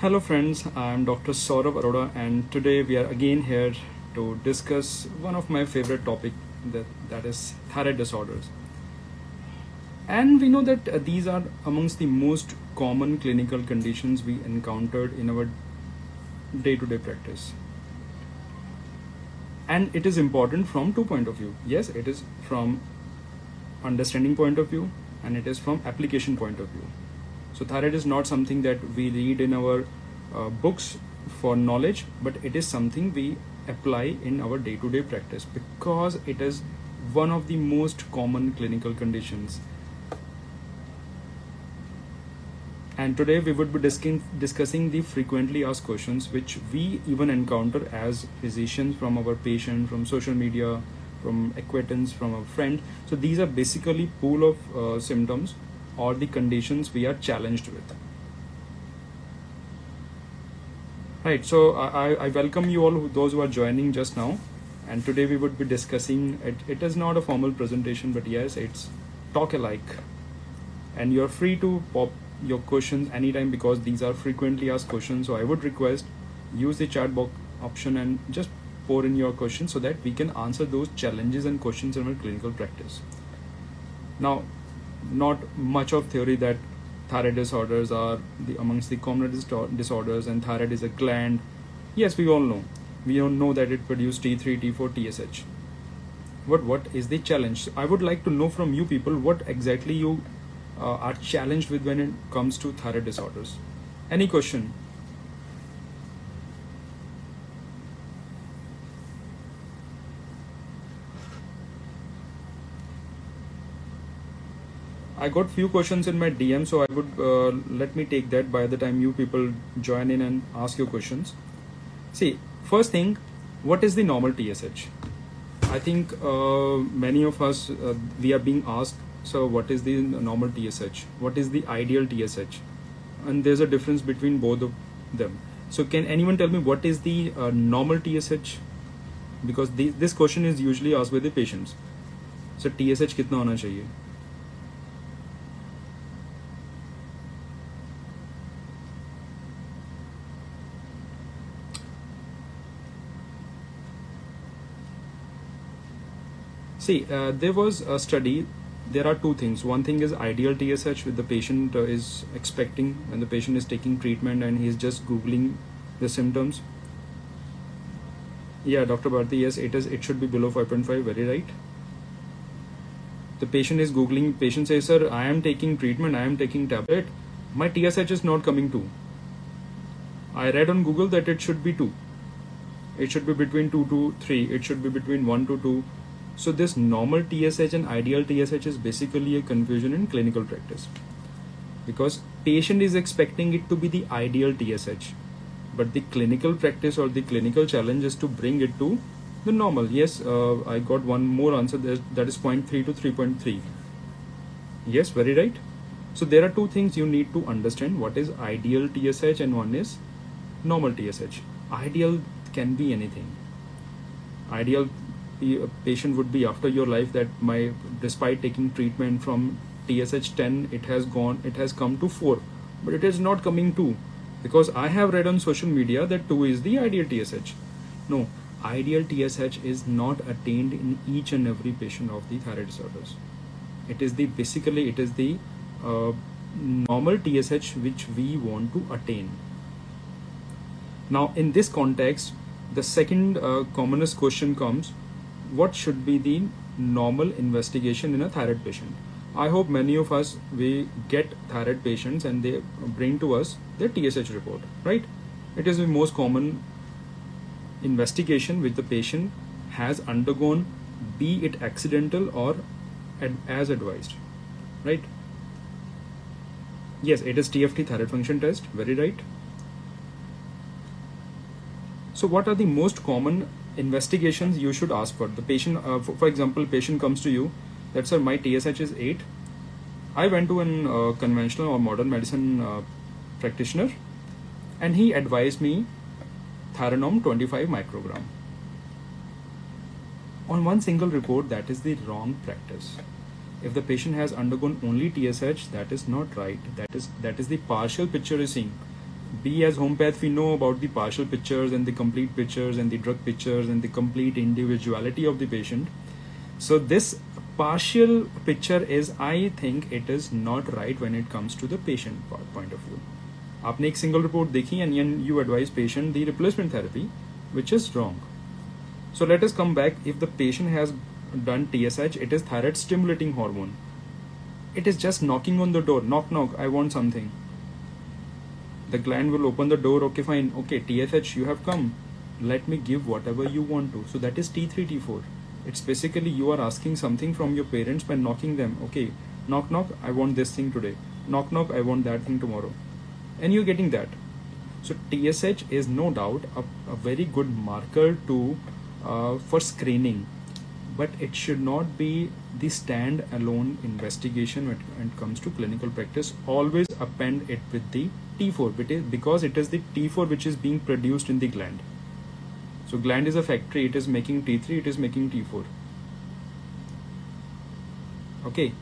Hello, friends. I'm Dr. Saurav Arora, and today we are again here to discuss one of my favorite topic that that is thyroid disorders. And we know that uh, these are amongst the most common clinical conditions we encountered in our day-to-day practice. And it is important from two point of view. Yes, it is from understanding point of view, and it is from application point of view so thyroid is not something that we read in our uh, books for knowledge, but it is something we apply in our day-to-day practice because it is one of the most common clinical conditions. And today we would be discussing, discussing the frequently asked questions which we even encounter as physicians from our patient, from social media, from acquaintance, from a friend. So these are basically pool of uh, symptoms or the conditions we are challenged with. Right, so I, I welcome you all, who, those who are joining just now. And today we would be discussing, it, it is not a formal presentation, but yes, it's talk alike. And you're free to pop your questions anytime because these are frequently asked questions. So I would request use the chat box option and just pour in your questions so that we can answer those challenges and questions in our clinical practice. Now, not much of theory that thyroid disorders are the, amongst the common disorders and thyroid is a gland. Yes we all know. We all know that it produces t3 t4 tsh but what is the challenge? I would like to know from you people what exactly you uh, are challenged with when it comes to thyroid disorders. Any question I got few questions in my DM, so I would uh, let me take that by the time you people join in and ask your questions. See, first thing, what is the normal TSH? I think uh, many of us uh, we are being asked, so what is the normal TSH? What is the ideal TSH? And there's a difference between both of them. So can anyone tell me what is the uh, normal TSH? Because the, this question is usually asked by the patients. So TSH कितना होना चाहिए? See, uh, there was a study. There are two things. One thing is ideal TSH, with the patient uh, is expecting when the patient is taking treatment and he's just googling the symptoms. Yeah, Dr. Bharti, yes, it is. It should be below 5.5. Very right. The patient is googling. Patient says, "Sir, I am taking treatment. I am taking tablet. My TSH is not coming to." I read on Google that it should be two. It should be between two to three. It should be between one to two so this normal TSH and ideal TSH is basically a confusion in clinical practice. Because patient is expecting it to be the ideal TSH but the clinical practice or the clinical challenge is to bring it to the normal. Yes uh, I got one more answer that is 0.3 to 3.3 yes very right. So there are two things you need to understand. What is ideal TSH and one is normal TSH ideal can be anything. Ideal patient would be after your life that my despite taking treatment from TSH 10 it has gone it has come to 4 but it is not coming to because I have read on social media that 2 is the ideal TSH no ideal TSH is not attained in each and every patient of the thyroid disorders. It is the basically it is the uh, normal TSH which we want to attain. Now in this context the second uh, commonest question comes what should be the normal investigation in a thyroid patient. I hope many of us we get thyroid patients and they bring to us their TSH report, right? It is the most common investigation which the patient has undergone, be it accidental or ad as advised, right? Yes, it is TFT thyroid function test, very right. So what are the most common investigations you should ask for. The patient uh, for, for, example patient comes to you that sir my tsh is 8 i went to an uh, conventional or modern medicine uh, practitioner and he advised me Thyronorm 25 microgram. On one single report that is the wrong practice. If the patient has undergone only tsh that is not right. That is that is the partial picture is seeing B as homeopath, we know about the partial pictures and the complete pictures and the drug pictures and the complete individuality of the patient. So this partial picture is, I think, it is not right when it comes to the patient point of view. आपने एक single report देखी and you advise patient the replacement therapy, which is wrong. So let us come back. If the patient has done TSH, it is thyroid stimulating hormone. It is just knocking on the door. Knock, knock. I want something the gland will open the door. Okay fine. Okay tsh you have come. Let me give whatever you want to. So that is t3 t4 it's basically you are asking something from your parents by knocking them. Okay knock knock. I want this thing today. Knock knock. I want that thing tomorrow. And you're getting that. So tsh is no doubt a, a very good marker to uh, for screening. But it should not be the stand alone investigation when it comes to clinical practice. Always append it with the T4 because it is the T4 which is being produced in the gland. So gland is a factory, it is making T3, it is making T4. Okay.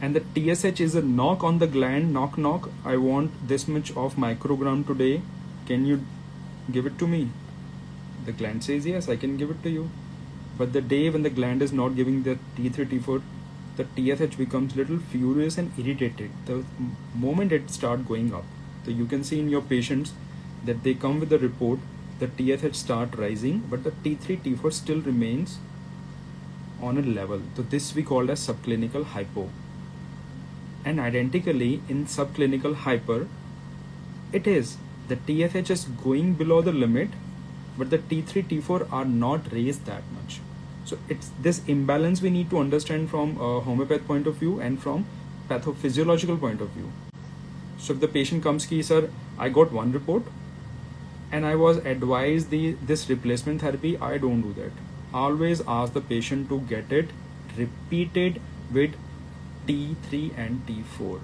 And the TSH is a knock on the gland, knock knock, I want this much of microgram today. Can you give it to me? The gland says yes, I can give it to you. But the day when the gland is not giving the T3, T4, the TSH becomes little furious and irritated the moment it start going up. So you can see in your patients that they come with a report, the TSH start rising, but the T3, T4 still remains on a level. So this we call as subclinical hypo. And identically in subclinical hyper, it is the TSH is going below the limit, but the T3, T4 are not raised that much. So it's this imbalance we need to understand from a homeopath point of view and from pathophysiological point of view. So if the patient comes ki sir, I got one report and I was advised the this replacement therapy, I don't do that. Always ask the patient to get it repeated with T3 and T4.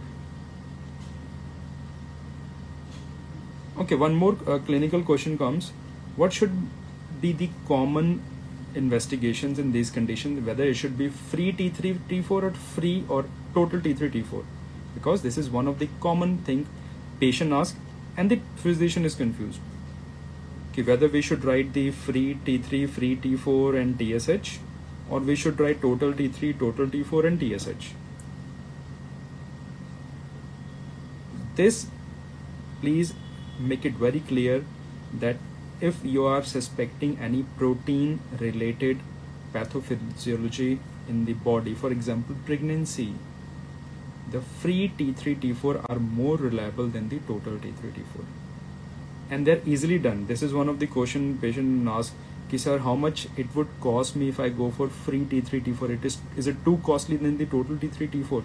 Okay, one more uh, clinical question comes. What should be the common investigations in these conditions whether it should be free T3 T4 or free or total T3 T4 because this is one of the common thing patient ask and the physician is confused. Okay, whether we should write the free T3 free T4 and TSH or we should write total T3 total T4 and TSH this please make it very clear that if you are suspecting any protein related pathophysiology in the body for example pregnancy the free T3 T4 are more reliable than the total T3 T4 and they're easily done. This is one of the question patient asks Ki sir how much it would cost me if I go for free T3 T4 it is is it too costly than the total T3 T4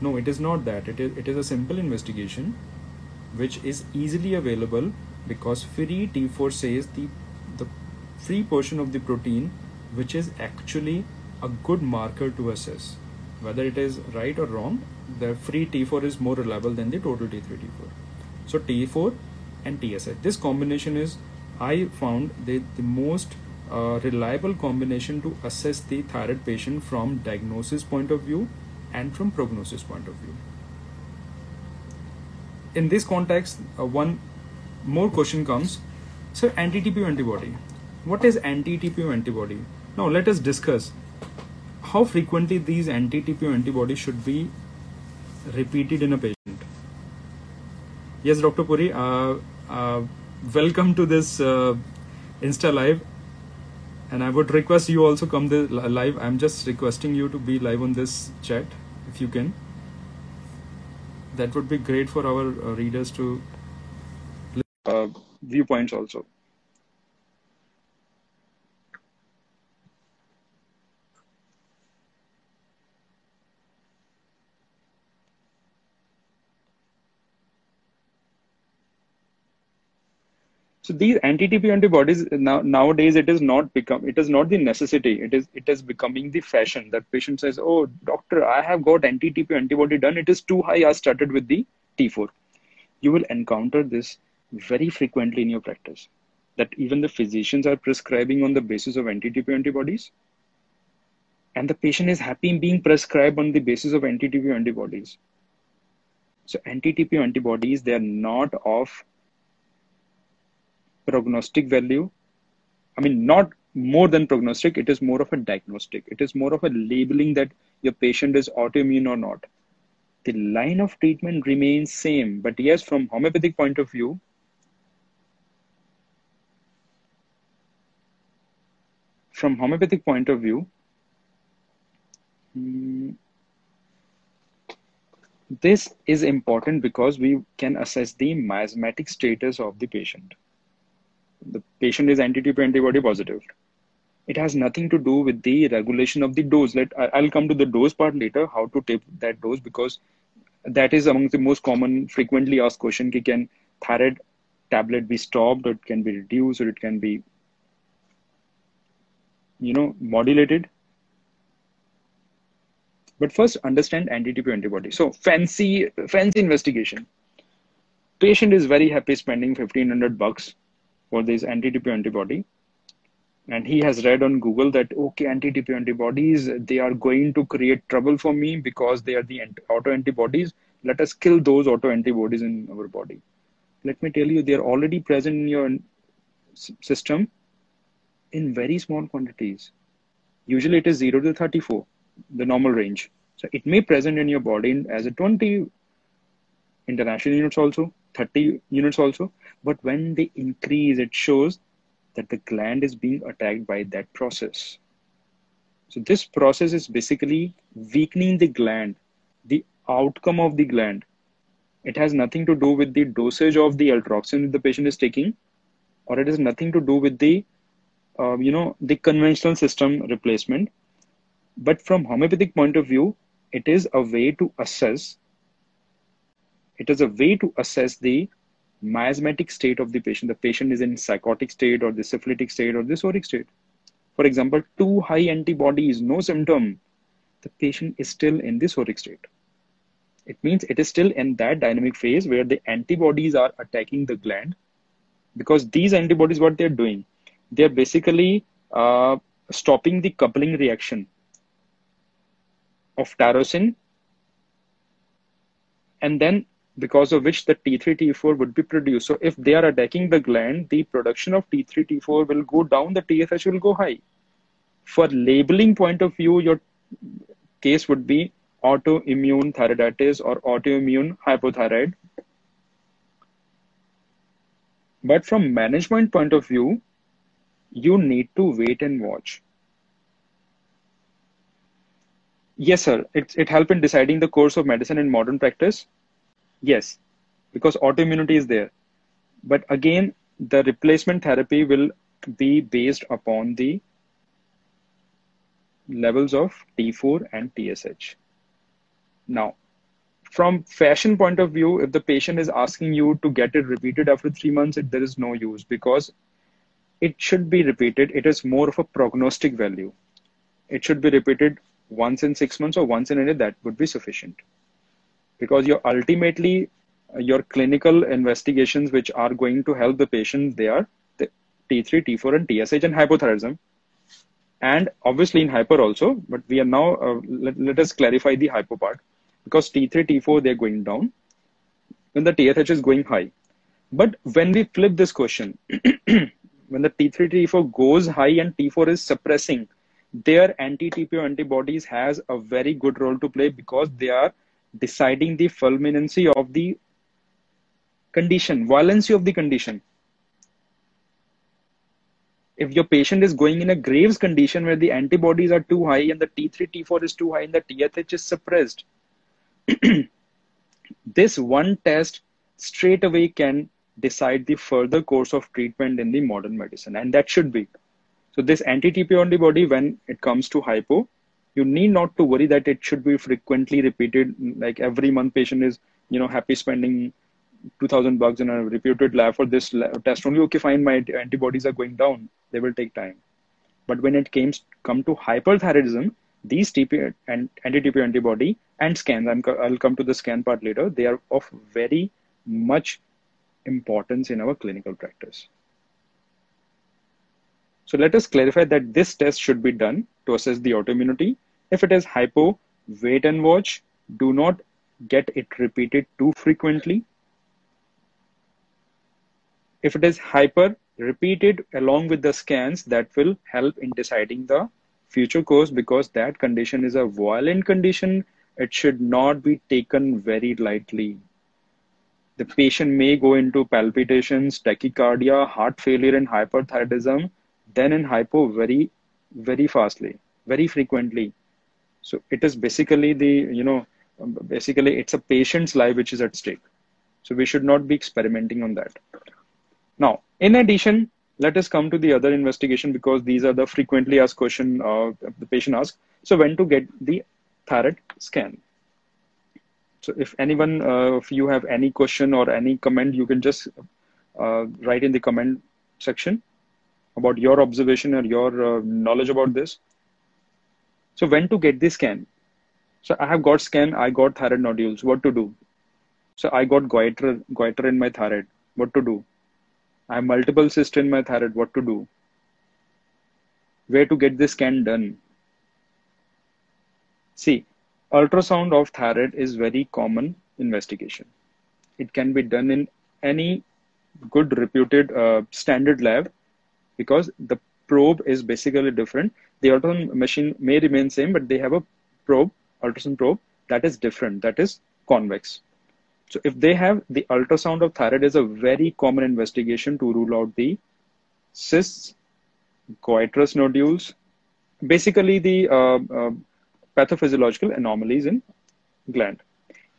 no it is not that. It is it is a simple investigation which is easily available because free T4 says the the free portion of the protein which is actually a good marker to assess whether it is right or wrong the free T4 is more reliable than the total T3 T4 so T4 and TSH this combination is I found the, the most uh, reliable combination to assess the thyroid patient from diagnosis point of view and from prognosis point of view. In this context uh, one more question comes. So anti-TPO antibody. What is anti-TPO antibody? Now let us discuss how frequently these anti-TPO antibodies should be repeated in a patient. Yes dr puri uh, uh, welcome to this uh, insta live. And i would request you also come the live. I'm just requesting you to be live on this chat if you can. That would be great for our uh, readers to uh, viewpoints also. So these anti-TP antibodies now nowadays it is not become it is not the necessity it is it is becoming the fashion that patient says oh doctor I have got anti-TP antibody done it is too high I started with the T4 you will encounter this very frequently in your practice that even the physicians are prescribing on the basis of anti-TP antibodies and the patient is happy in being prescribed on the basis of anti-TP antibodies. So anti-TPO antibodies, they are not of prognostic value. I mean, not more than prognostic, it is more of a diagnostic. It is more of a labeling that your patient is autoimmune or not. The line of treatment remains same, but yes, from homeopathic point of view, from homeopathic point of view, hmm, this is important because we can assess the miasmatic status of the patient. The patient is anti-TPO antibody positive. It has nothing to do with the regulation of the dose. Let I'll come to the dose part later, how to take that dose because that is among the most common, frequently asked question. Can thyroid tablet be stopped, or it can be reduced, or it can be, you know, modulated? But first, understand anti-TPO antibody. So fancy, fancy investigation. Patient is very happy spending 1500 bucks for this anti-TPO antibody. And he has read on Google that, okay, anti-TPO antibodies, they are going to create trouble for me because they are the auto antibodies. Let us kill those auto antibodies in our body. Let me tell you, they are already present in your system in very small quantities. Usually it is 0 to 34 the normal range. So it may present in your body as a 20 international units also, 30 units also. But when they increase, it shows that the gland is being attacked by that process. So this process is basically weakening the gland, the outcome of the gland. It has nothing to do with the dosage of the eltroxin the patient is taking, or it has nothing to do with the, uh, you know, the conventional system replacement but from homeopathic point of view, it is a way to assess. It is a way to assess the miasmatic state of the patient. The patient is in sycotic state or the syphilitic state or the psoric state. For example, too high antibodies, no symptom. The patient is still in the psoric state. It means it is still in that dynamic phase where the antibodies are attacking the gland because these antibodies, what they're doing, they're basically uh, stopping the coupling reaction of tyrosine and then because of which the T3, T4 would be produced. So if they are attacking the gland, the production of T3, T4 will go down, the TSH will go high. For labeling point of view, your case would be autoimmune thyroiditis or autoimmune hypothyroid. But from management point of view, you need to wait and watch. Yes, sir. It, it helped in deciding the course of medicine in modern practice. Yes, because autoimmunity is there. But again, the replacement therapy will be based upon the levels of T4 and TSH. Now, from fashion point of view, if the patient is asking you to get it repeated after three months, it, there is no use because it should be repeated. It is more of a prognostic value. It should be repeated once in six months or once in a year, that would be sufficient. Because you're ultimately uh, your clinical investigations, which are going to help the patient, they are the T3, T4, and TSH and hypothyroidism. And obviously in hyper also, but we are now, uh, let, let us clarify the hypo part. Because T3, T4, they're going down, and the TSH is going high. But when we flip this question, when the T3, T4 goes high and T4 is suppressing, their anti-TPO antibodies has a very good role to play because they are deciding the fulminancy of the condition, violency of the condition. If your patient is going in a Graves condition where the antibodies are too high and the T3, T4 is too high and the TSH is suppressed, this one test straight away can decide the further course of treatment in the modern medicine. And that should be so this anti-TPO antibody, when it comes to hypo, you need not to worry that it should be frequently repeated. Like every month, patient is you know happy spending 2000 bucks in a reputed lab for this test only. Okay, fine, my antibodies are going down. They will take time. But when it comes come to hyperthyroidism, these TP and anti-TPO antibody and scans, I'm, I'll come to the scan part later. They are of very much importance in our clinical practice. So let us clarify that this test should be done to assess the autoimmunity. If it is hypo, wait and watch. Do not get it repeated too frequently. If it is hyper, repeated along with the scans that will help in deciding the future course because that condition is a violent condition. It should not be taken very lightly. The patient may go into palpitations, tachycardia, heart failure, and hyperthyroidism, then in hypo very, very fastly, very frequently. So it is basically the, you know, basically it's a patient's life which is at stake. So we should not be experimenting on that. Now, in addition, let us come to the other investigation because these are the frequently asked question uh, the patient asks. So when to get the thyroid scan? So if anyone, uh, if you have any question or any comment, you can just uh, write in the comment section about your observation or your uh, knowledge about this. So when to get the scan? So I have got scan, I got thyroid nodules. What to do? So I got goiter, goiter in my thyroid. What to do? I have multiple cysts in my thyroid. What to do? Where to get this scan done? See, ultrasound of thyroid is very common investigation. It can be done in any good reputed uh, standard lab because the probe is basically different. The ultrasound machine may remain same, but they have a probe, ultrasound probe that is different. That is convex. So if they have the ultrasound of thyroid is a very common investigation to rule out the cysts, goitrous nodules, basically the uh, uh, pathophysiological anomalies in gland.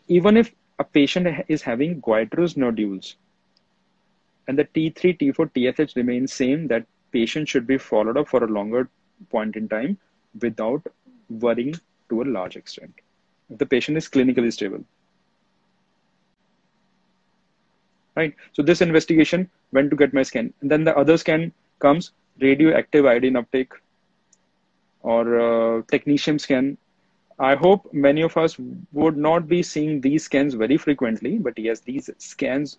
Even if a patient is having goitrous nodules and the T3, T4, TSH remains same, that patient should be followed up for a longer point in time without worrying to a large extent. If the patient is clinically stable. right? So this investigation went to get my scan. And then the other scan comes radioactive iodine uptake or uh, technetium scan. I hope many of us would not be seeing these scans very frequently, but yes, these scans,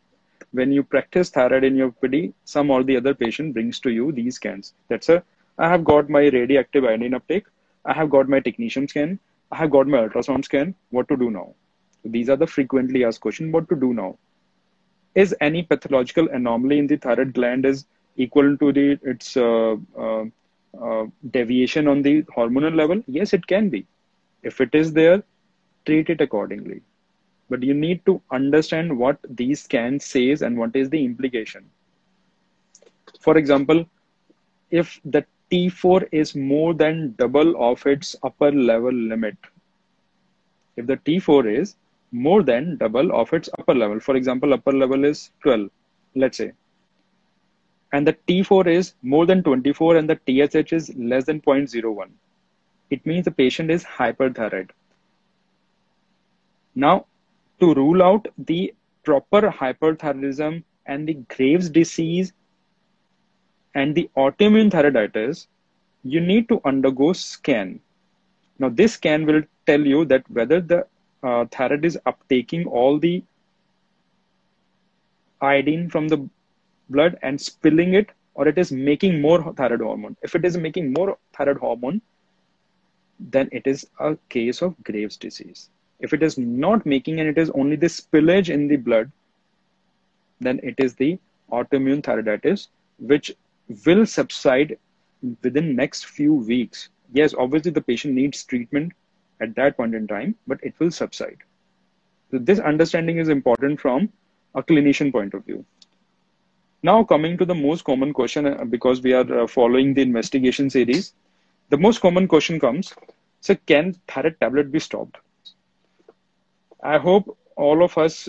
when you practice thyroid in your PD, some or the other patient brings to you these scans. That's a, I have got my radioactive iodine uptake. I have got my technetium scan. I have got my ultrasound scan. What to do now? So these are the frequently asked questions. What to do now? is any pathological anomaly in the thyroid gland is equal to the its uh, uh, uh, deviation on the hormonal level yes it can be if it is there treat it accordingly but you need to understand what these scans says and what is the implication for example if the t4 is more than double of its upper level limit if the t4 is more than double of its upper level. For example, upper level is 12, let's say. And the T4 is more than 24 and the TSH is less than 0.01. It means the patient is hyperthyroid. Now, to rule out the proper hyperthyroidism and the Graves disease and the autoimmune thyroiditis, you need to undergo scan. Now, this scan will tell you that whether the uh, thyroid is uptaking all the iodine from the blood and spilling it or it is making more thyroid hormone if it is making more thyroid hormone then it is a case of graves disease if it is not making and it is only the spillage in the blood then it is the autoimmune thyroiditis which will subside within next few weeks yes obviously the patient needs treatment at that point in time, but it will subside. So this understanding is important from a clinician point of view. Now coming to the most common question, uh, because we are uh, following the investigation series, the most common question comes, so can thyroid tablet be stopped? I hope all of us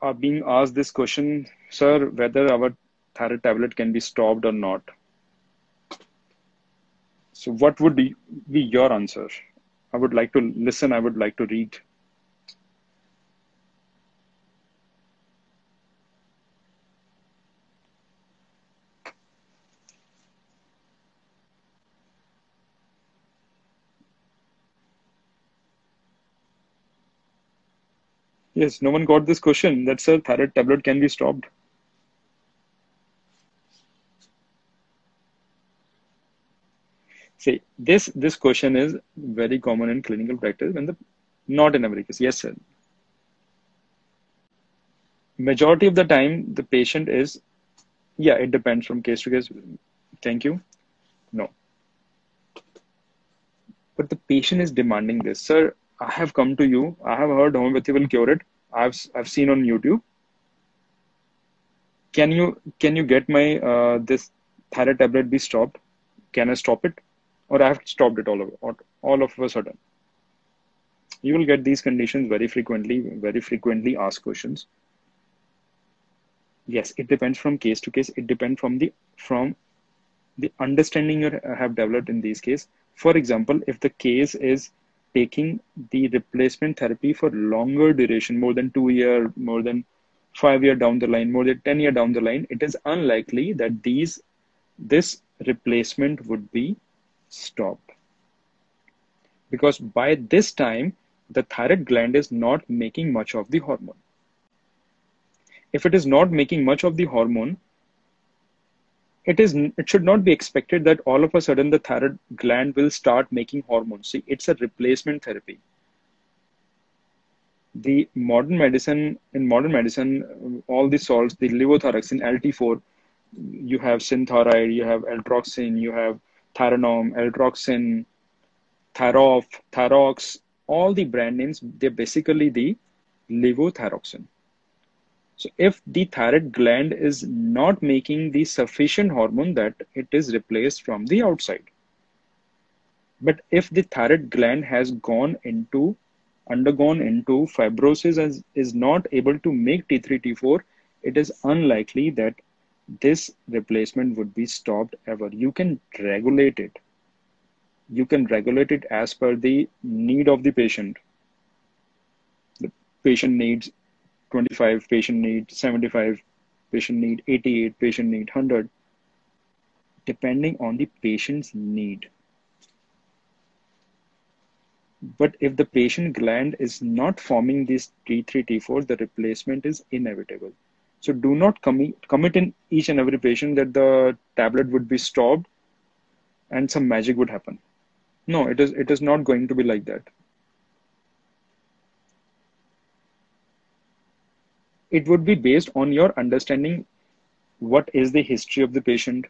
are being asked this question, sir, whether our thyroid tablet can be stopped or not. So what would be, be your answer? I would like to listen. I would like to read. Yes, no one got this question. That sir, thyroid tablet can be stopped. See, this this question is very common in clinical practice when the not in every case. Yes, sir. majority of the time the patient is yeah it depends from case to case thank you no but the patient is demanding this sir i have come to you i have heard homeopathy will cure it i've i've seen on youtube. Can you can you get my uh, this thyroid tablet be stopped? Can i stop it? Or i have stopped it all over all of a sudden? You will get these conditions very frequently very frequently asked questions. Yes it depends from case to case. It depends from the from the understanding you have developed in these case. For example if the case is taking the replacement therapy for longer duration more than two year more than five year down the line more than 10 year down the line it is unlikely that these this replacement would be stopped. Because by this time the thyroid gland is not making much of the hormone. If it is not making much of the hormone it is it should not be expected that all of a sudden the thyroid gland will start making hormones. See it's a replacement therapy. The modern medicine in modern medicine all the salts the levothyroxine lt4 you have synthroid you have eltroxin you have Thyronorm, eltroxin thyrof thyrox all the brand names they're basically the levothyroxine so if the thyroid gland is not making the sufficient hormone that it is replaced from the outside. But if the thyroid gland has gone into, undergone into fibrosis and is not able to make T3, T4, it is unlikely that this replacement would be stopped ever. You can regulate it. You can regulate it as per the need of the patient. The patient needs 25 patient need 75 patient need 88 patient need 100 depending on the patient's need. But if the patient gland is not forming this T3 T4 the replacement is inevitable. So do not commit commit in each and every patient that the tablet would be stopped and some magic would happen. No it is it is not going to be like that it would be based on your understanding what is the history of the patient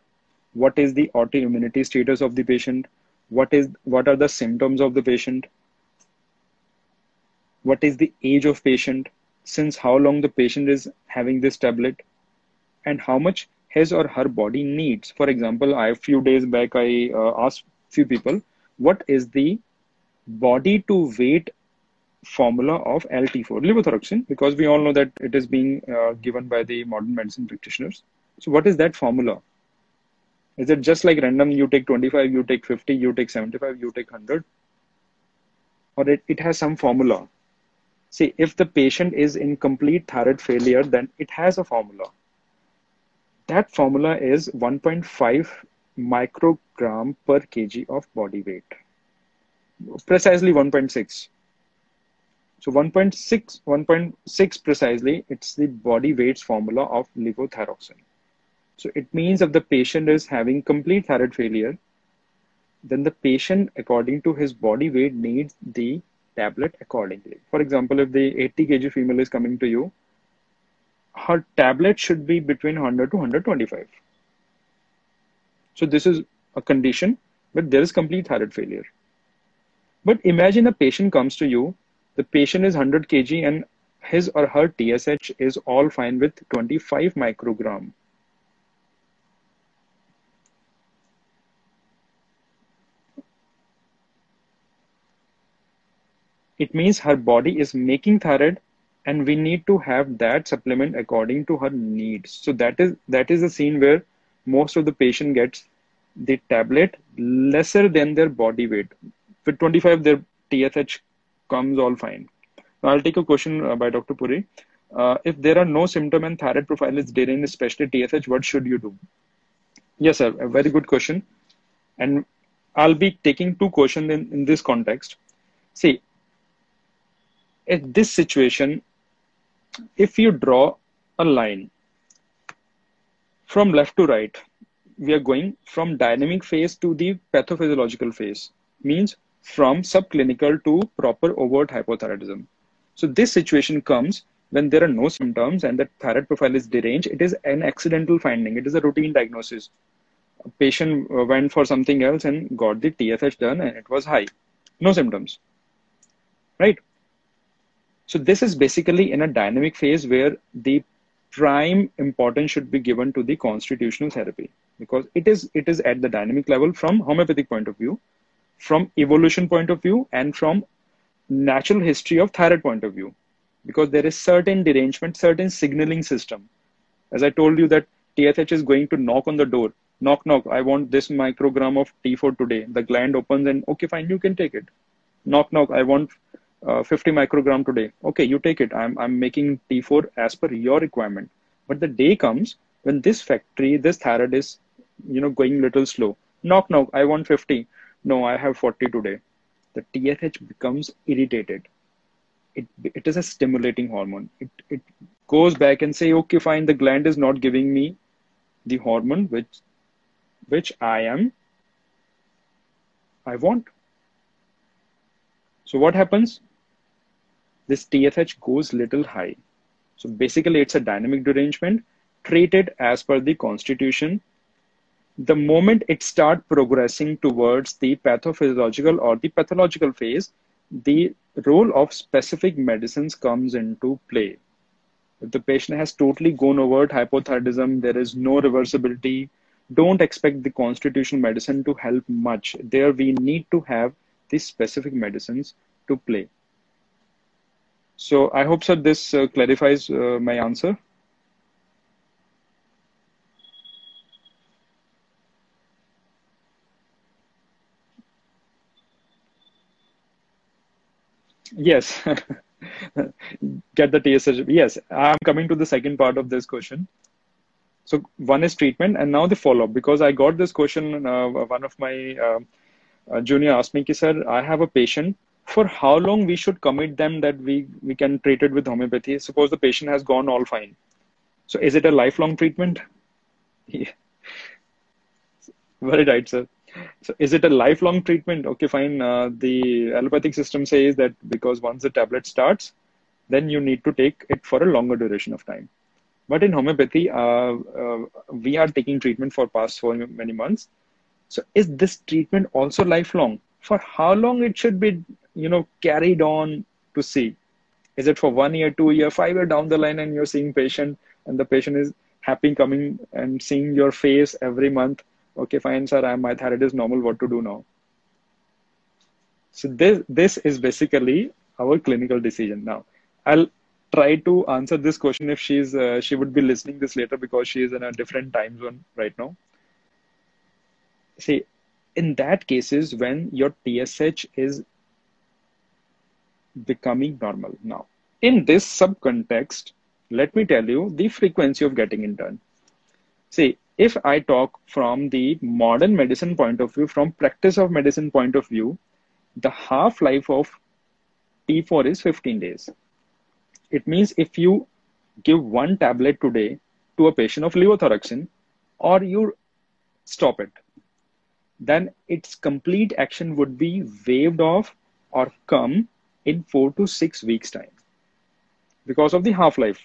what is the autoimmunity status of the patient what is what are the symptoms of the patient what is the age of patient since how long the patient is having this tablet and how much his or her body needs. For example i a few days back i uh, asked few people what is the body to weight formula of LT4 levothyroxine because we all know that it is being uh, given by the modern medicine practitioners. So what is that formula? Is it just like random you take 25, you take 50, you take 75, you take 100? Or it, it has some formula. See, if the patient is in complete thyroid failure, then it has a formula. That formula is 1.5 microgram per kg of body weight. Precisely 1.6 so 1.6, 1.6 precisely, it's the body weights formula of levothyroxine. So it means if the patient is having complete thyroid failure, then the patient, according to his body weight, needs the tablet accordingly. For example, if the 80 kg female is coming to you, her tablet should be between 100 to 125. So this is a condition, but there is complete thyroid failure. But imagine a patient comes to you the patient is 100 kg and his or her TSH is all fine with 25 microgram. It means her body is making thyroid and we need to have that supplement according to her needs. So that is that is a scene where most of the patient gets the tablet lesser than their body weight. With 25, their TSH comes all fine. Now I'll take a question uh, by Dr. Puri. Uh, if there are no symptom and thyroid profile is deranged, especially TSH, what should you do? Yes, sir. A very good question. And I'll be taking two questions in, in this context. See, in this situation, if you draw a line from left to right, we are going from dynamic phase to the pathophysiological phase. Means from subclinical to proper overt hypothyroidism. So this situation comes when there are no symptoms and the thyroid profile is deranged, it is an accidental finding. It is a routine diagnosis. A patient uh, went for something else and got the TSH done and it was high. No symptoms. Right? So this is basically in a dynamic phase where the prime importance should be given to the constitutional therapy because it is it is at the dynamic level from homeopathic point of view, from evolution point of view, and from natural history of thyroid point of view because there is certain derangement, certain signaling system. As I told you that TSH is going to knock on the door, knock, knock, I want this microgram of T4 today. The gland opens and, okay, fine, you can take it. Knock, knock, I want uh, 50 microgram today. Okay, you take it. I'm, I'm making T4 as per your requirement. But the day comes when this factory, this thyroid is, you know, going little slow. Knock, knock, I want 50. No, I have 40 today. The TSH becomes irritated it, it is a stimulating hormone. It, it goes back and say, okay, fine, the gland is not giving me the hormone which, which I am, I want. So what happens? This TSH goes little high. So basically it's a dynamic derangement treated as per the constitution. The moment it start progressing towards the pathophysiological or the pathological phase, the role of specific medicines comes into play. If the patient has totally gone overt hypothyroidism, there is no reversibility. Don't expect the constitutional medicine to help much. There, we need to have these specific medicines to play. So, I hope sir, this uh, clarifies uh, my answer. Yes. Get the TSH. Yes, I'm coming to the second part of this question. So one is treatment, and now the follow-up. Because I got this question, uh, one of my uh, uh, junior asked me, "Sir, I have a patient. For how long we should commit them that we we can treat it with homeopathy? Suppose the patient has gone all fine. So is it a lifelong treatment?" Yeah. Very right, sir. So is it a lifelong treatment? Okay, fine. Uh, the allopathic system says that because once the tablet starts, then you need to take it for a longer duration of time. But in homeopathy, uh, uh, we are taking treatment for past so many months. So is this treatment also lifelong? For how long it should be, you know, carried on to see? Is it for one year, two year, five year down the line, and you're seeing patient, and the patient is happy coming and seeing your face every month? Okay fine sir I'm, my thyroid is normal what to do now? So this this is basically our clinical decision. Now i'll try to answer this question if she's uh, she would be listening this later because she is in a different time zone right now. See in that cases when your tsh is becoming normal. Now in this subcontext let me tell you the frequency of getting done see if I talk from the modern medicine point of view, from practice of medicine point of view, the half life of T4 is 15 days. It means if you give one tablet today to a patient of levothyroxine or you stop it, then its complete action would be waived off or come in four to six weeks time because of the half life.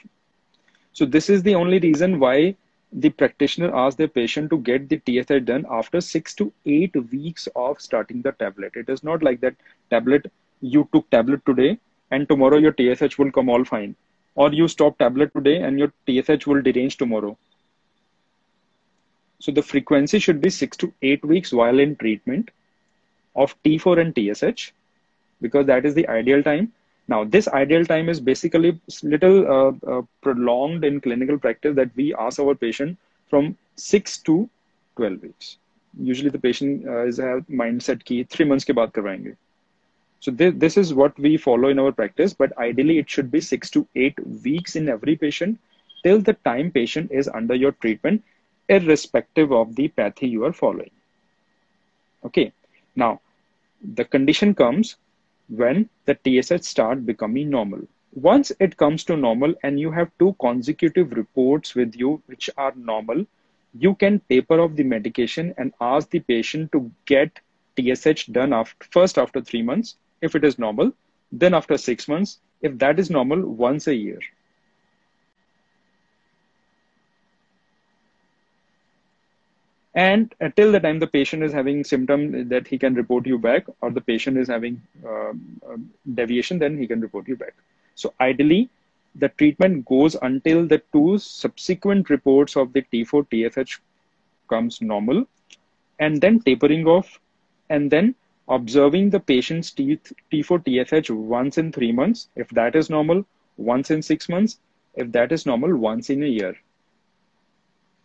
So this is the only reason why the practitioner asks their patient to get the TSH done after six to eight weeks of starting the tablet. It is not like that tablet, you took tablet today and tomorrow your TSH will come all fine. Or you stop tablet today and your TSH will derange tomorrow. So the frequency should be six to eight weeks while in treatment of T4 and TSH because that is the ideal time now, this ideal time is basically little uh, uh, prolonged in clinical practice that we ask our patient from 6 to 12 weeks. Usually the patient uh, is a mindset key, three months ke baad karvayenge. So this, this is what we follow in our practice, but ideally it should be six to eight weeks in every patient till the time patient is under your treatment, irrespective of the pathy you are following. Okay. Now, the condition comes when the TSH start becoming normal. Once it comes to normal and you have two consecutive reports with you which are normal, you can taper off the medication and ask the patient to get TSH done after, first after three months if it is normal, then after six months if that is normal once a year. And until the time the patient is having symptom that he can report you back or the patient is having uh, deviation then he can report you back so ideally the treatment goes until the two subsequent reports of the t4 tsh comes normal and then tapering off and then observing the patient's T, T4 TSH once in three months. If that is normal, once in six months. If that is normal, once in a year.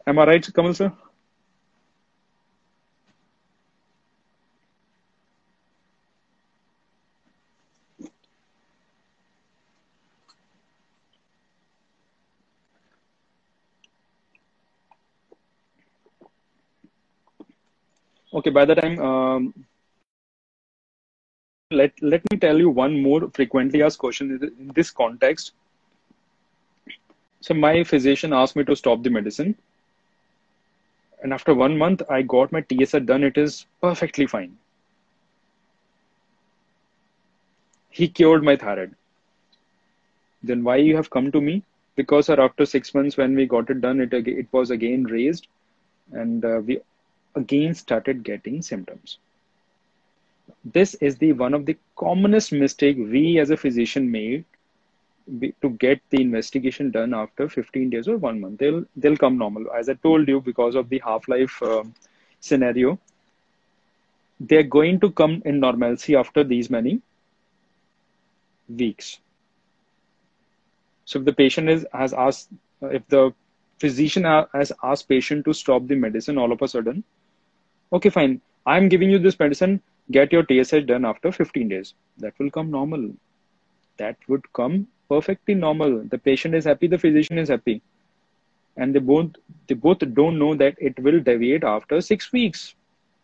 Am I right, Kamal sir? Okay, by the time, um, let, let me tell you one more frequently asked question in this context. So my physician asked me to stop the medicine. And after one month, I got my TSH done. It is perfectly fine. He cured my thyroid. Then why you have come to me? Because after six months when we got it done, it, it was again raised and uh, we again started getting symptoms. This is the one of the commonest mistake we as a physician made to get the investigation done after 15 days or one month. They'll they'll come normal. As I told you, because of the half-life uh, scenario, they're going to come in normalcy after these many weeks. So if the patient is has asked, if the physician has asked patient to stop the medicine all of a sudden, okay fine. I'm giving you this medicine. Get your tsh done after 15 days. That will come normal. That would come perfectly normal. The patient is happy the physician is happy. And they both they both don't know that it will deviate after 6 weeks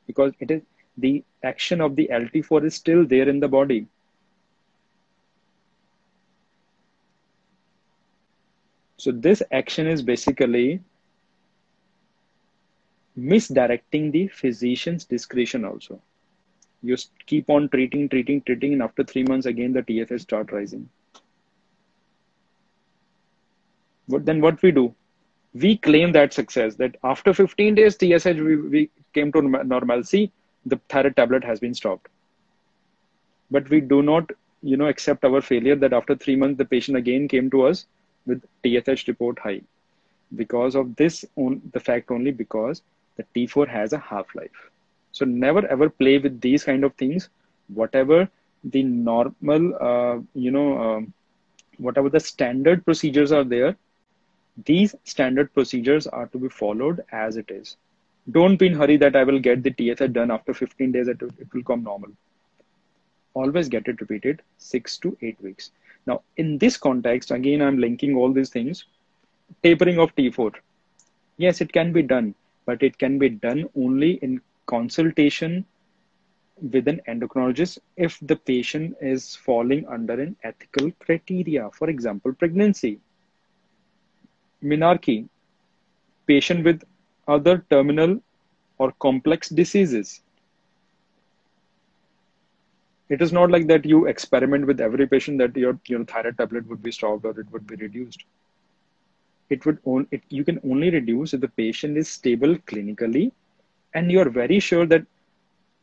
because it is the action of the lt4 is still there in the body. So this action is basically misdirecting the physician's discretion also. You keep on treating, treating, treating, and after three months again the TSH start rising. But then what we do? We claim that success that after 15 days TSH we, we came to normalcy, the thyroid tablet has been stopped. But we do not, you know, accept our failure that after three months the patient again came to us with TSH report high because of this on the fact only because the T4 has a half-life. So never ever play with these kind of things. Whatever the normal, uh, you know, um, whatever the standard procedures are there, these standard procedures are to be followed as it is. Don't be in hurry that I will get the TSH done after 15 days, it, it will come normal. Always get it repeated six to eight weeks. Now, in this context, again, I'm linking all these things. Tapering of T4. Yes, it can be done but it can be done only in consultation with an endocrinologist if the patient is falling under an ethical criteria. For example, pregnancy, menarche, patient with other terminal or complex diseases. It is not like that you experiment with every patient that your, your thyroid tablet would be stopped or it would be reduced it would on, it, you can only reduce if the patient is stable clinically and you're very sure that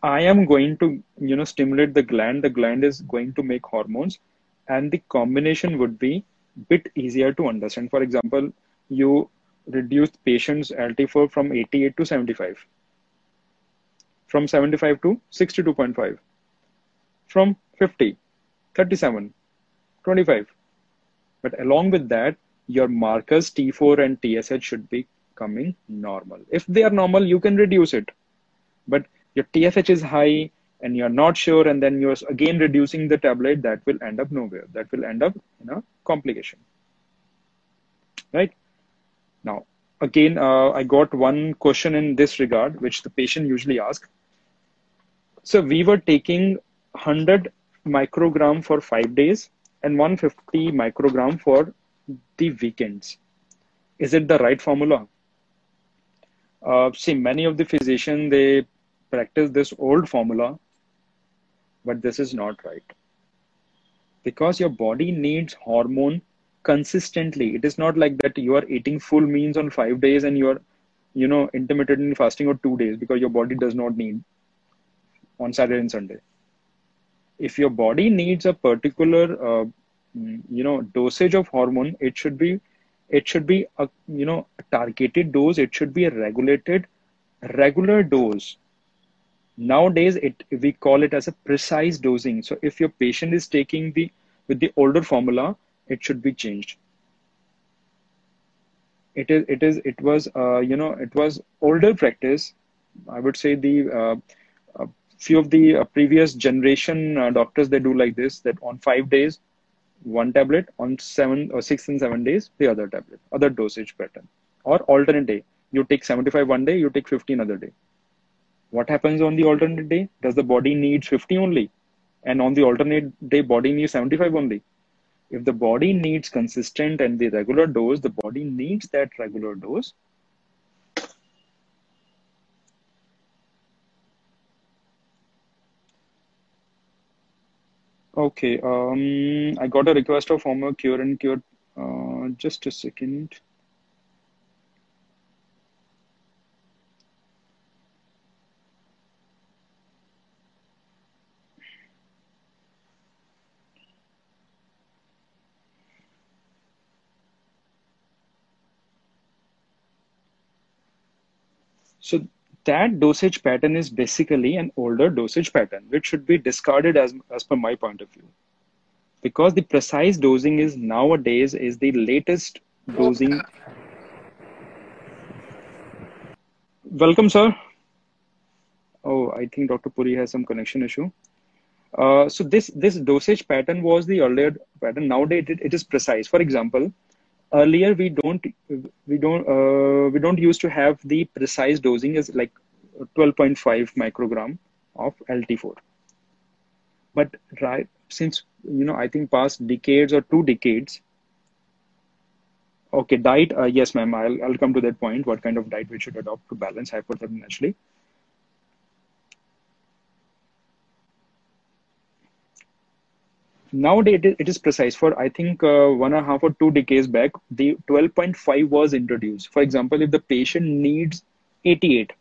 i am going to you know stimulate the gland the gland is going to make hormones and the combination would be bit easier to understand. For example you reduce patients lt4 from 88 to 75 from 75 to 62.5 from 50 37 25 but along with that your markers T4 and TSH should be coming normal. If they are normal, you can reduce it. But your TSH is high and you're not sure, and then you're again reducing the tablet, that will end up nowhere. That will end up in a complication. Right? Now, again, uh, I got one question in this regard, which the patient usually asks. So we were taking 100 microgram for five days and 150 microgram for the weekends. Is it the right formula? Uh, see, many of the physicians they practice this old formula, but this is not right because your body needs hormone consistently. It is not like that you are eating full meals on five days and you are you know intermittently fasting or two days because your body does not need on saturday and sunday if your body needs a particular uh, you know dosage of hormone it should be it should be a you know targeted dose. It should be a regulated regular dose. Nowadays it we call it as a precise dosing. So if your patient is taking the with the older formula it should be changed. It is it is it was uh, you know it was older practice. I would say the uh, few of the uh, previous generation uh, doctors they do like this that on 5 days one tablet on 7 or 6 and 7 days the other tablet other dosage pattern. Or alternate day you take 75 one day you take 15 other day. What happens on the alternate day? Does the body need 50 only? And on the alternate day body needs 75 only. If the body needs consistent and the regular dose the body needs that regular dose okay um i got a request of former cure and cure uh, just a second. So that dosage pattern is basically an older dosage pattern, which should be discarded as, as per my point of view. Because the precise dosing is nowadays is the latest dosing. Welcome, sir. Oh, I think Dr. Puri has some connection issue. Uh, so this this dosage pattern was the earlier pattern. Nowadays it, it is precise. For example, earlier we don't we don't uh, we don't used to have the precise dosing as like 12.5 microgram of lt4 but right since you know i think past decades or two decades okay diet uh, yes ma'am I'll, I'll come to that point what kind of diet we should adopt to balance hypothermia naturally nowadays it is precise. For i think uh, one and a half or two decades back the 12.5 was introduced. For example if the patient needs 88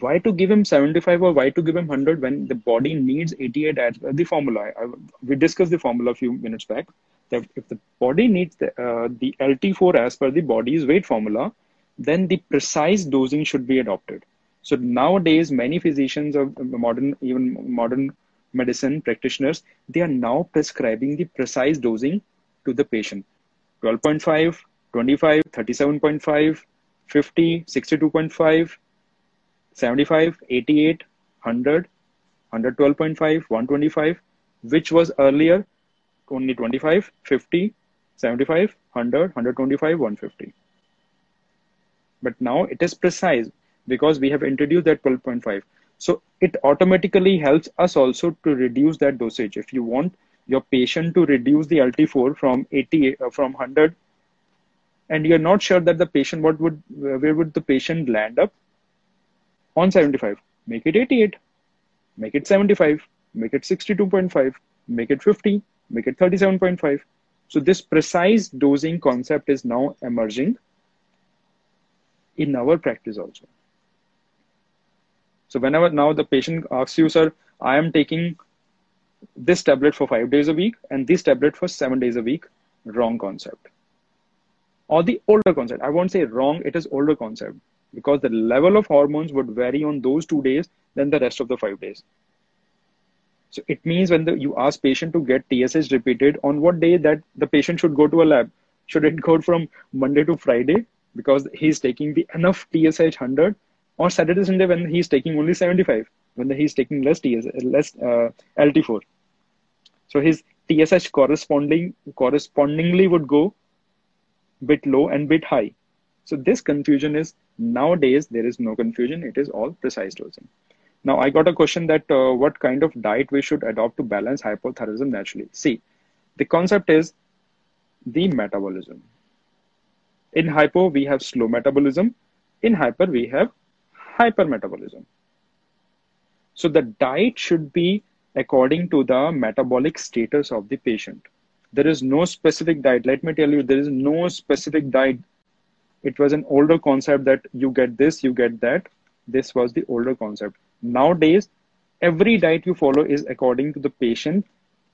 why to give him 75 or why to give him 100 when the body needs 88 as the formula? I, we discussed the formula a few minutes back that if the body needs the, uh, the lt4 as per the body's weight formula then the precise dosing should be adopted. So nowadays many physicians of modern even modern medicine practitioners, they are now prescribing the precise dosing to the patient. 12.5, 25, 37.5, 50, 62.5, 75, 88, 100, 112.5, 125, which was earlier only 25, 50, 75, 100, 125, 150. But now it is precise because we have introduced that 12.5. So it automatically helps us also to reduce that dosage. If you want your patient to reduce the LT4 from 80 uh, from 100, and you're not sure that the patient what would where would the patient land up on 75, make it 88, make it 75, make it 62.5, make it 50, make it 37.5. So this precise dosing concept is now emerging in our practice also. So whenever now the patient asks you, sir, I am taking this tablet for five days a week and this tablet for seven days a week, wrong concept. Or the older concept. I won't say wrong, it is older concept because the level of hormones would vary on those two days than the rest of the five days. So it means when the, you ask patient to get TSH repeated on what day that the patient should go to a lab, should it go from Monday to Friday because he's taking the enough TSH 100 or Saturday Sunday when he's taking only 75 when he's taking less TS less uh, LT4 so his TSH corresponding correspondingly would go bit low and bit high. So this confusion is nowadays there is no confusion. It is all precise dosing. Now I got a question that uh, what kind of diet we should adopt to balance hypothyroidism naturally? See the concept is the metabolism. In hypo we have slow metabolism. In hyper we have hypermetabolism. So the diet should be according to the metabolic status of the patient. There is no specific diet. Let me tell you, there is no specific diet it was an older concept that you get this, you get that. This was the older concept. Nowadays, every diet you follow is according to the patient,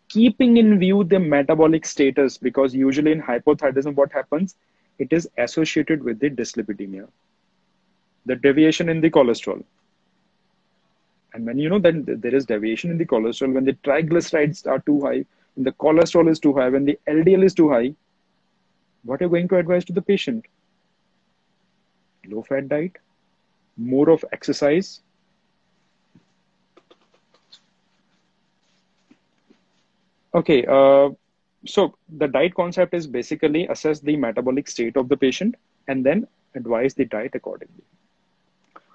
keeping in view the metabolic status because usually in hypothyroidism, what happens? It is associated with the dyslipidemia, the deviation in the cholesterol. And when you know that there is deviation in the cholesterol, when the triglycerides are too high, when the cholesterol is too high, when the LDL is too high, what are you going to advise to the patient? Low fat diet, more of exercise. Okay, uh, so the diet concept is basically assess the metabolic state of the patient and then advise the diet accordingly.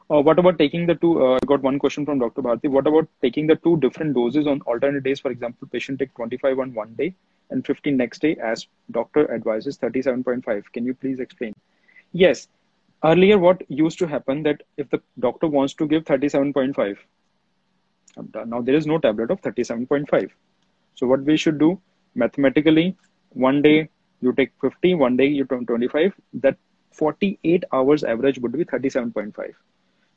Uh, what about taking the two? Uh, I got one question from Dr. Bharti. What about taking the two different doses on alternate days? For example, patient take 25 on one day and 15 next day as doctor advises 37.5. Can you please explain? Yes. Earlier, what used to happen that if the doctor wants to give 37.5, now there is no tablet of 37.5. So what we should do mathematically, one day you take 50, one day you take 25, that 48 hours average would be 37.5.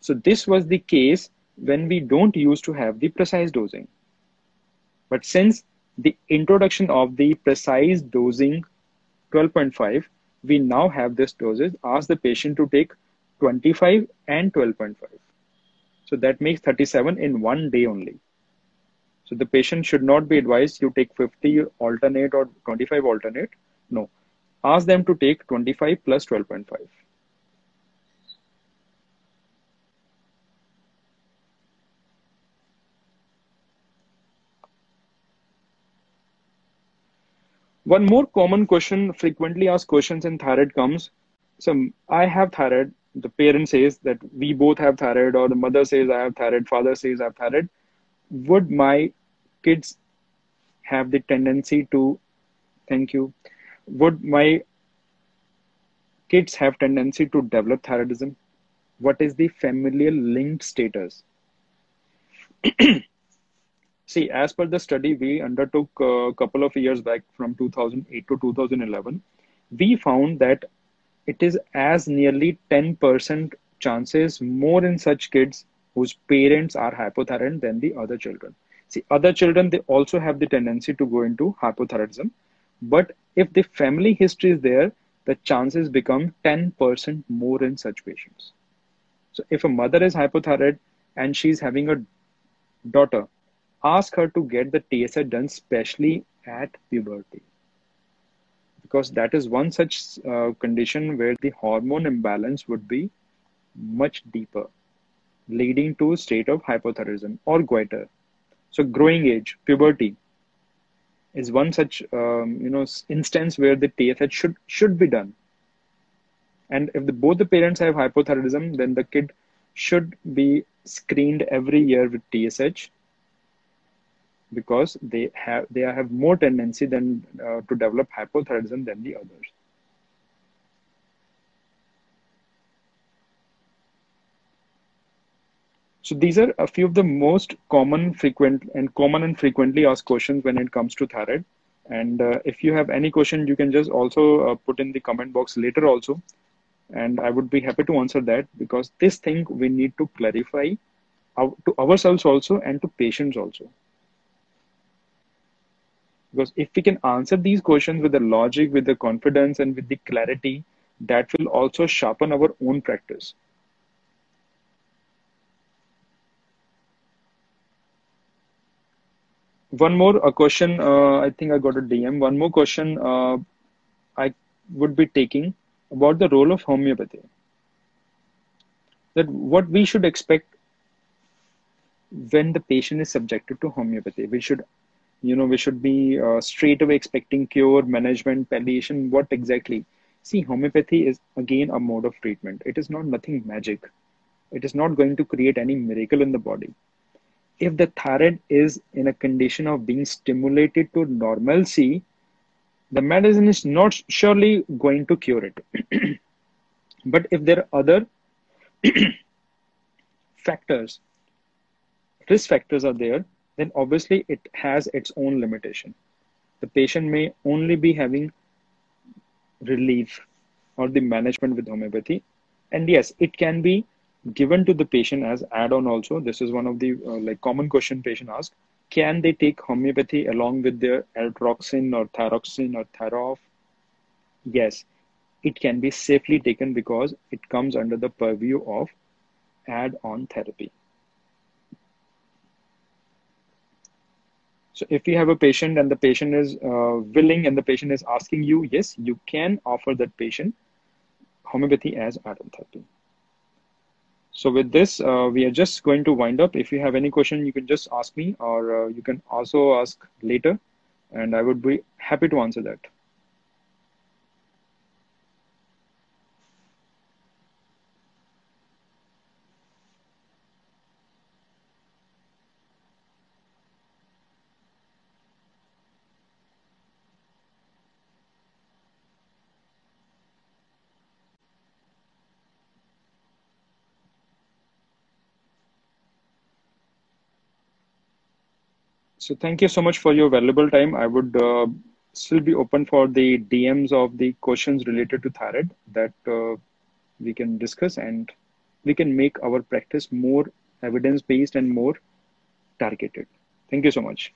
So this was the case when we don't used to have the precise dosing. But since the introduction of the precise dosing 12.5, we now have this dosage. Ask the patient to take 25 and 12.5. So that makes 37 in one day only. So the patient should not be advised you take 50 alternate or 25 alternate. No. Ask them to take 25 plus 12.5. One more common question, frequently asked questions in thyroid comes. So I have thyroid. The parent says that we both have thyroid, or the mother says I have thyroid, father says I have thyroid. Would my kids have the tendency to, thank you, would my kids have tendency to develop thyroidism? What is the familial linked status? See, as per the study we undertook a couple of years back from 2008 to 2011, we found that it is as nearly 10% chances more in such kids whose parents are hypothyroid than the other children. See, other children, they also have the tendency to go into hypothyroidism. But if the family history is there, the chances become 10% more in such patients. So if a mother is hypothyroid and she's having a daughter ask her to get the TSH done specially at puberty. Because that is one such uh, condition where the hormone imbalance would be much deeper leading to a state of hypothyroidism or goiter. So growing age puberty is one such um, you know instance where the TSH should should be done. And if the, both the parents have hypothyroidism then the kid should be screened every year with TSH because they have they have more tendency than uh, to develop hypothyroidism than the others. So these are a few of the most common, frequent, and common and frequently asked questions when it comes to thyroid. And uh, if you have any question, you can just also uh, put in the comment box later also. And I would be happy to answer that because this thing we need to clarify to ourselves also and to patients also. Because if we can answer these questions with the logic, with the confidence, and with the clarity, that will also sharpen our own practice. One more a question. Uh, I think I got a DM. One more question uh, I would be taking about the role of homeopathy. That what we should expect when the patient is subjected to homeopathy. We should you know we should be uh, straight away expecting cure management palliation. What exactly? See homeopathy is again a mode of treatment. It is not nothing magic. It is not going to create any miracle in the body. If the thyroid is in a condition of being stimulated to normalcy the medicine is not surely going to cure it. But if there are other factors risk factors are there then obviously it has its own limitation. The patient may only be having relief or the management with homeopathy. And yes, it can be given to the patient as add-on also. This is one of the uh, like common question patient ask. Can they take homeopathy along with their Eltroxin or Thyroxin or Thyrof? Yes, it can be safely taken because it comes under the purview of add-on therapy. So if you have a patient and the patient is uh, willing and the patient is asking you, yes, you can offer that patient homeopathy as add-on therapy. So with this, uh, we are just going to wind up. If you have any question, you can just ask me or uh, you can also ask later and I would be happy to answer that. So thank you so much for your valuable time. I would uh, still be open for the DMs of the questions related to thyroid that uh, we can discuss and we can make our practice more evidence based and more targeted. Thank you so much.